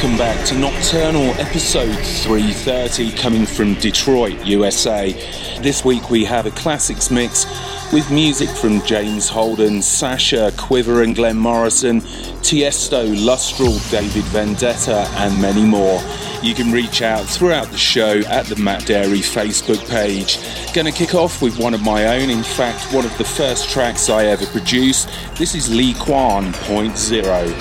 welcome back to Nocturnal episode 330 coming from Detroit, USA. This week we have a classics mix with music from James Holden, Sasha, Quiver and Glenn Morrison, Tiesto, Lustral, David Vendetta and many more. You can reach out throughout the show at the Matt Darey Facebook page. Gonna kick off with one of my own, in fact, one of the first tracks I ever produced. This is Lee Kwan Point Zero.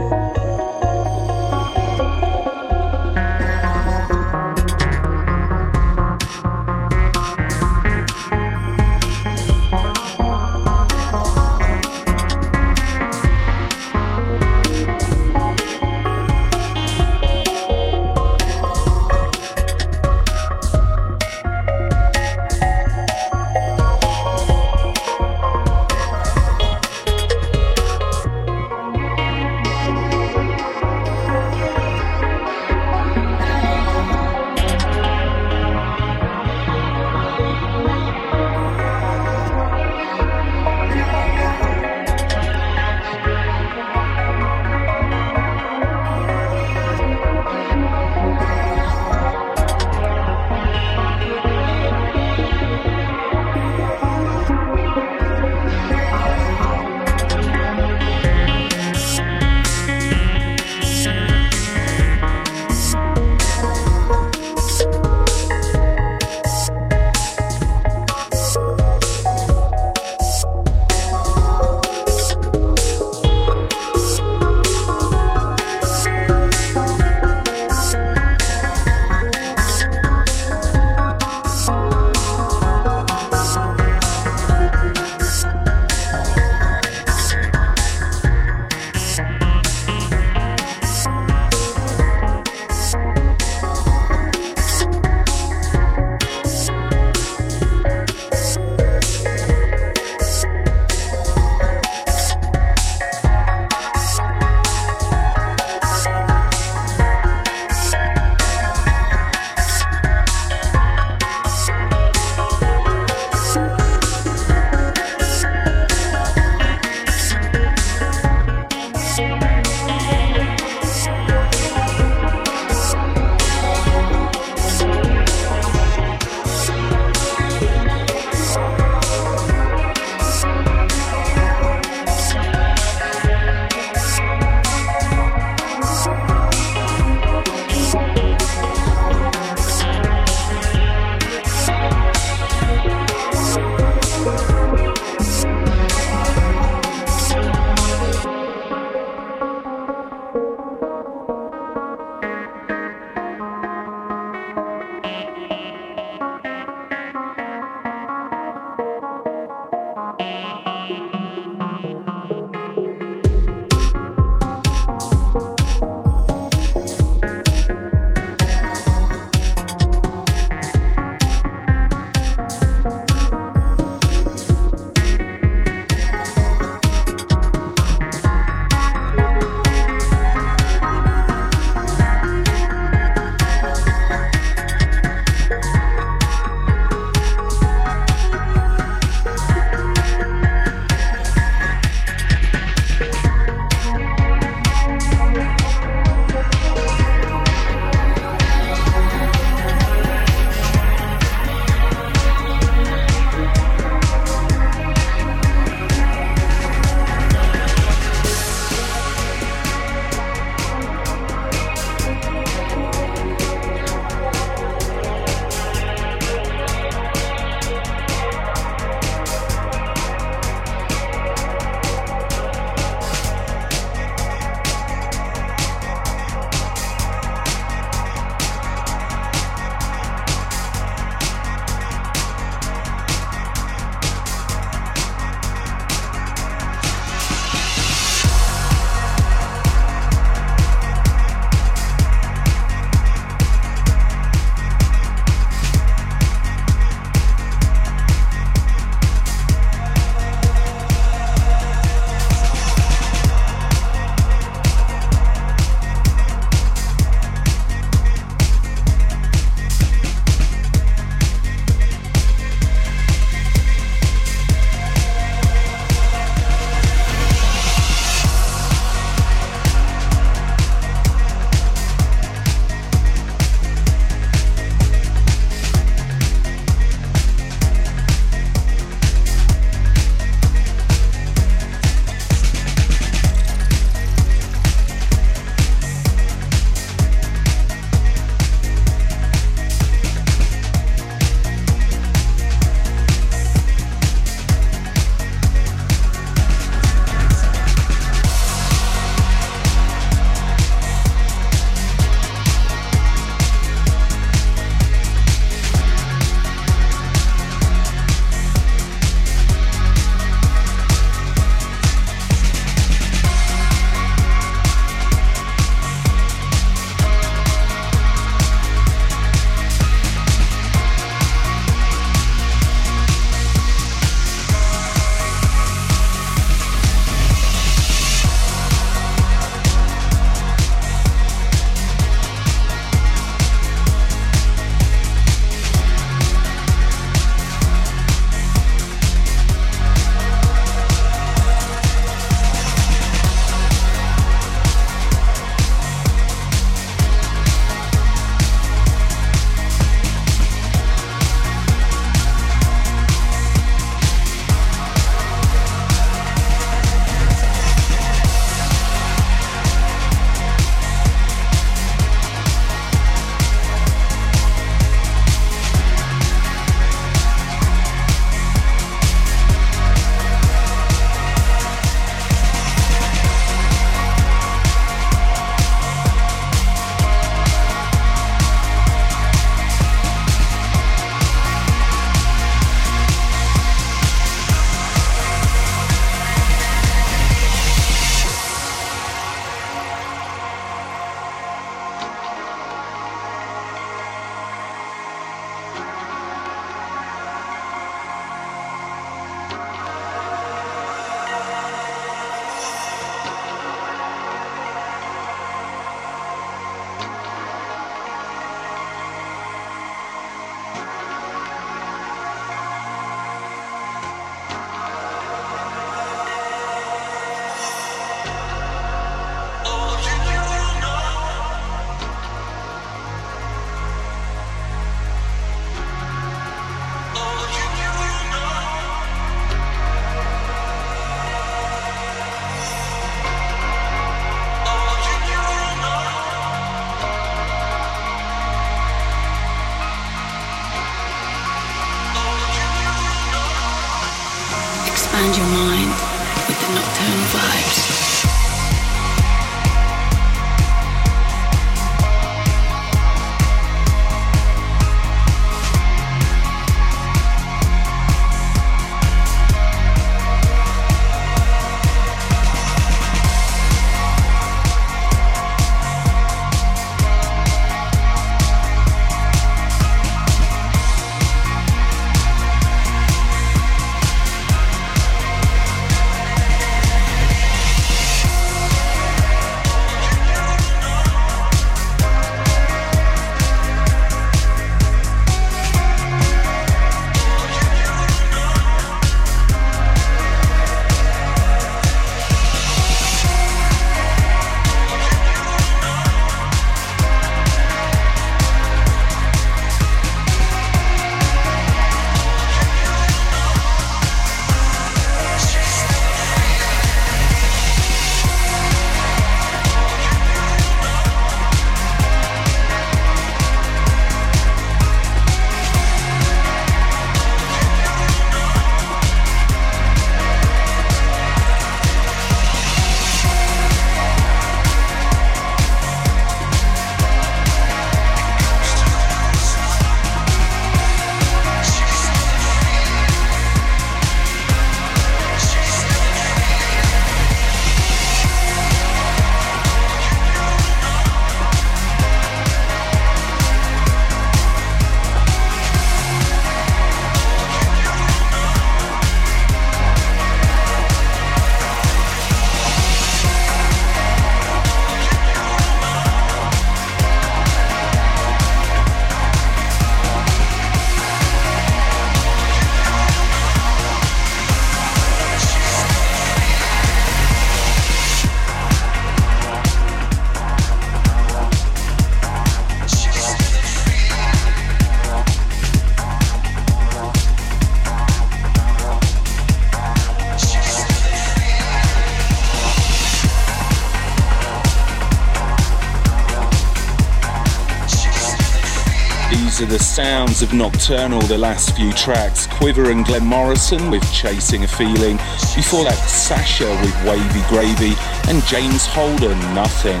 The sounds of Nocturnal, the last few tracks. Quiver and Glenn Morrison with Chasing a Feeling. Before that, Sasha with Wavy Gravy. And James Holden, Nothing.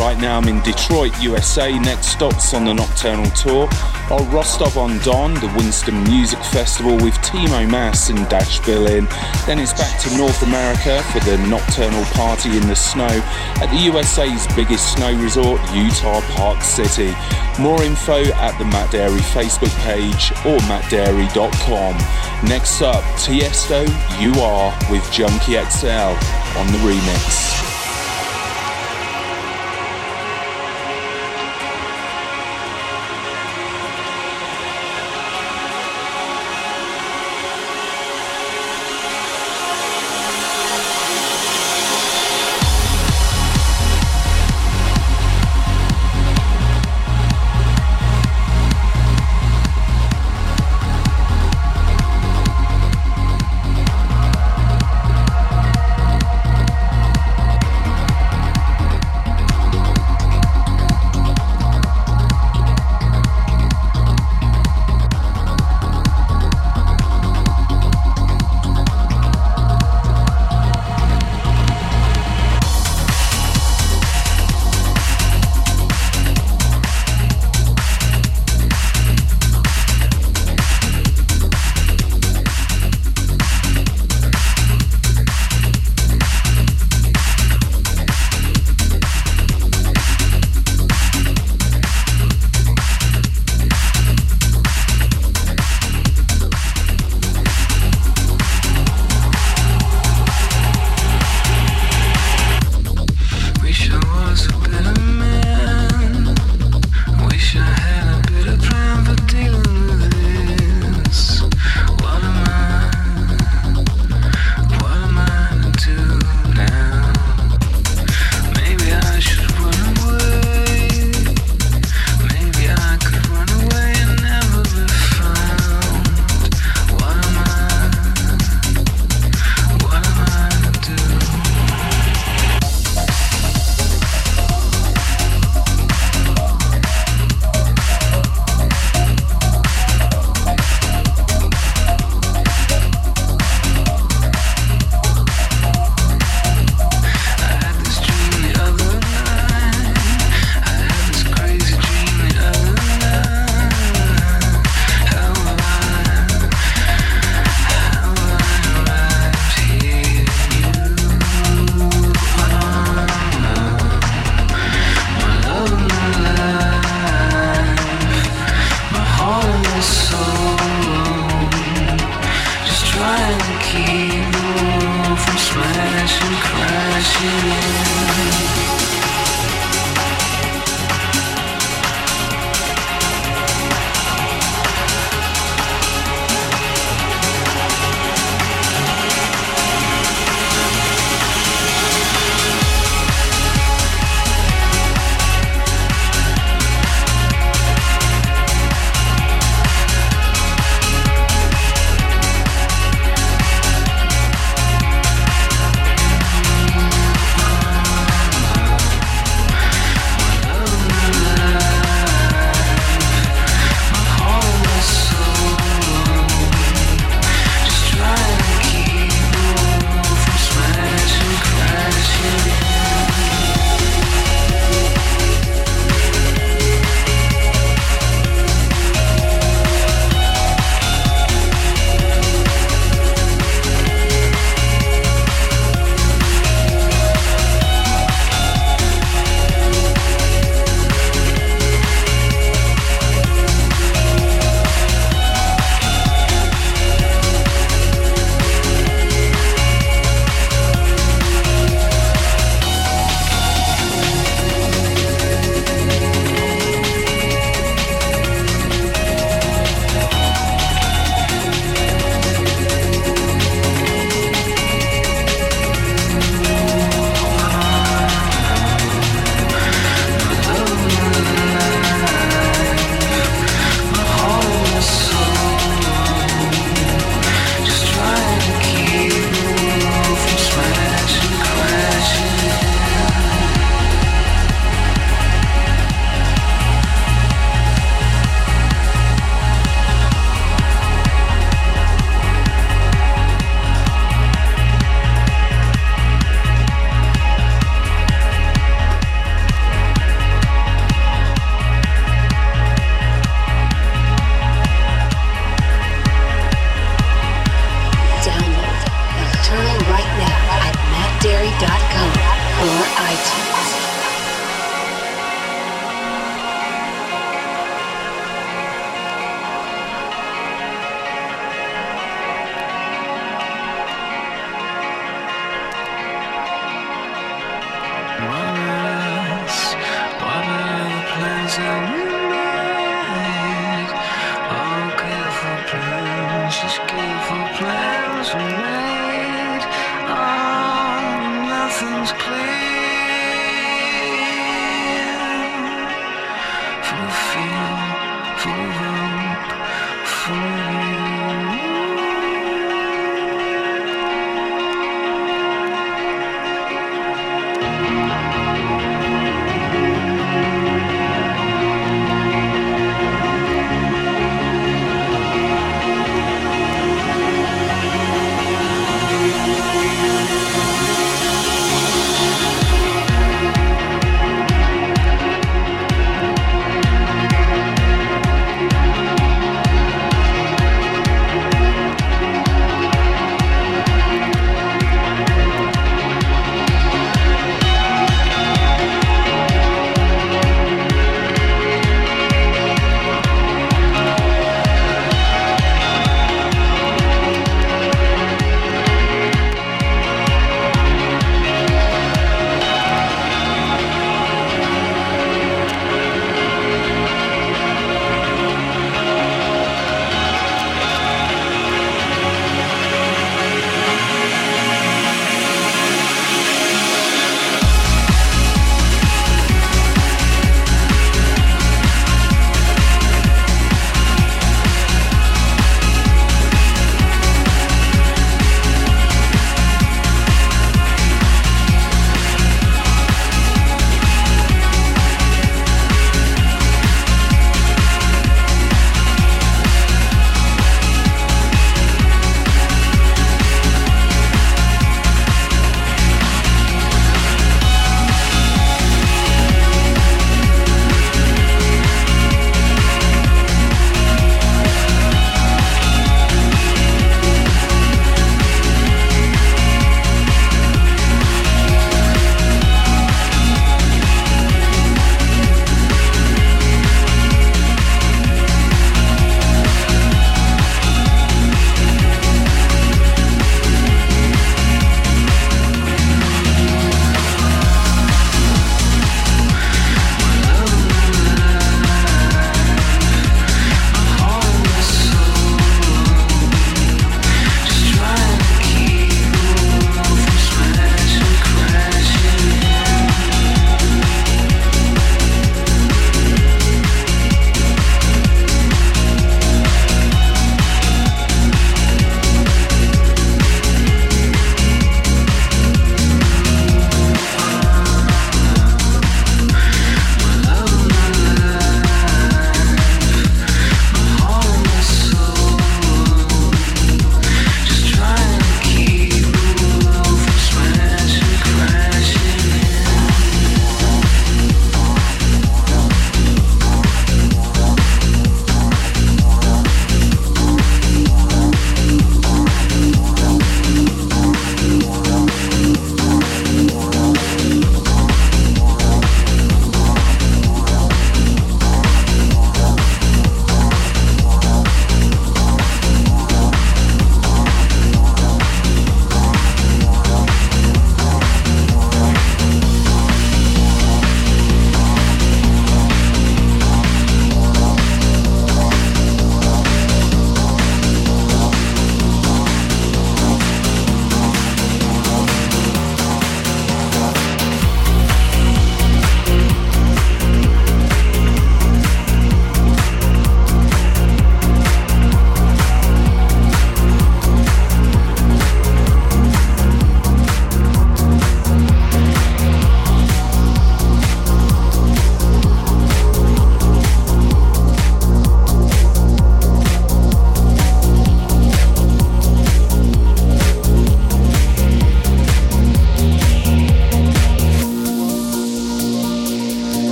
Right now I'm in Detroit, USA. Next stops on the Nocturnal Tour are Rostov on Don, the Winston Music Festival with Timo Maas and Dash Berlin. Then it's back to North America for the Nocturnal Party in the Snow at the USA's biggest snow resort, Utah Park City. More info at the Matt Darey Facebook page or mattdarey.com. Next up, Tiesto, You Are with Junkie XL on the remix.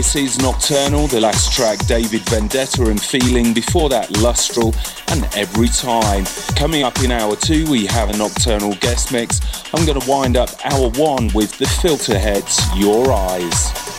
This is Nocturnal, the last track David Vendetta and Feeling, before that Lustral and Every Time. Coming up in hour two, we have a Nocturnal guest mix. I'm going to wind up hour one with the Filterheads, Your Eyes.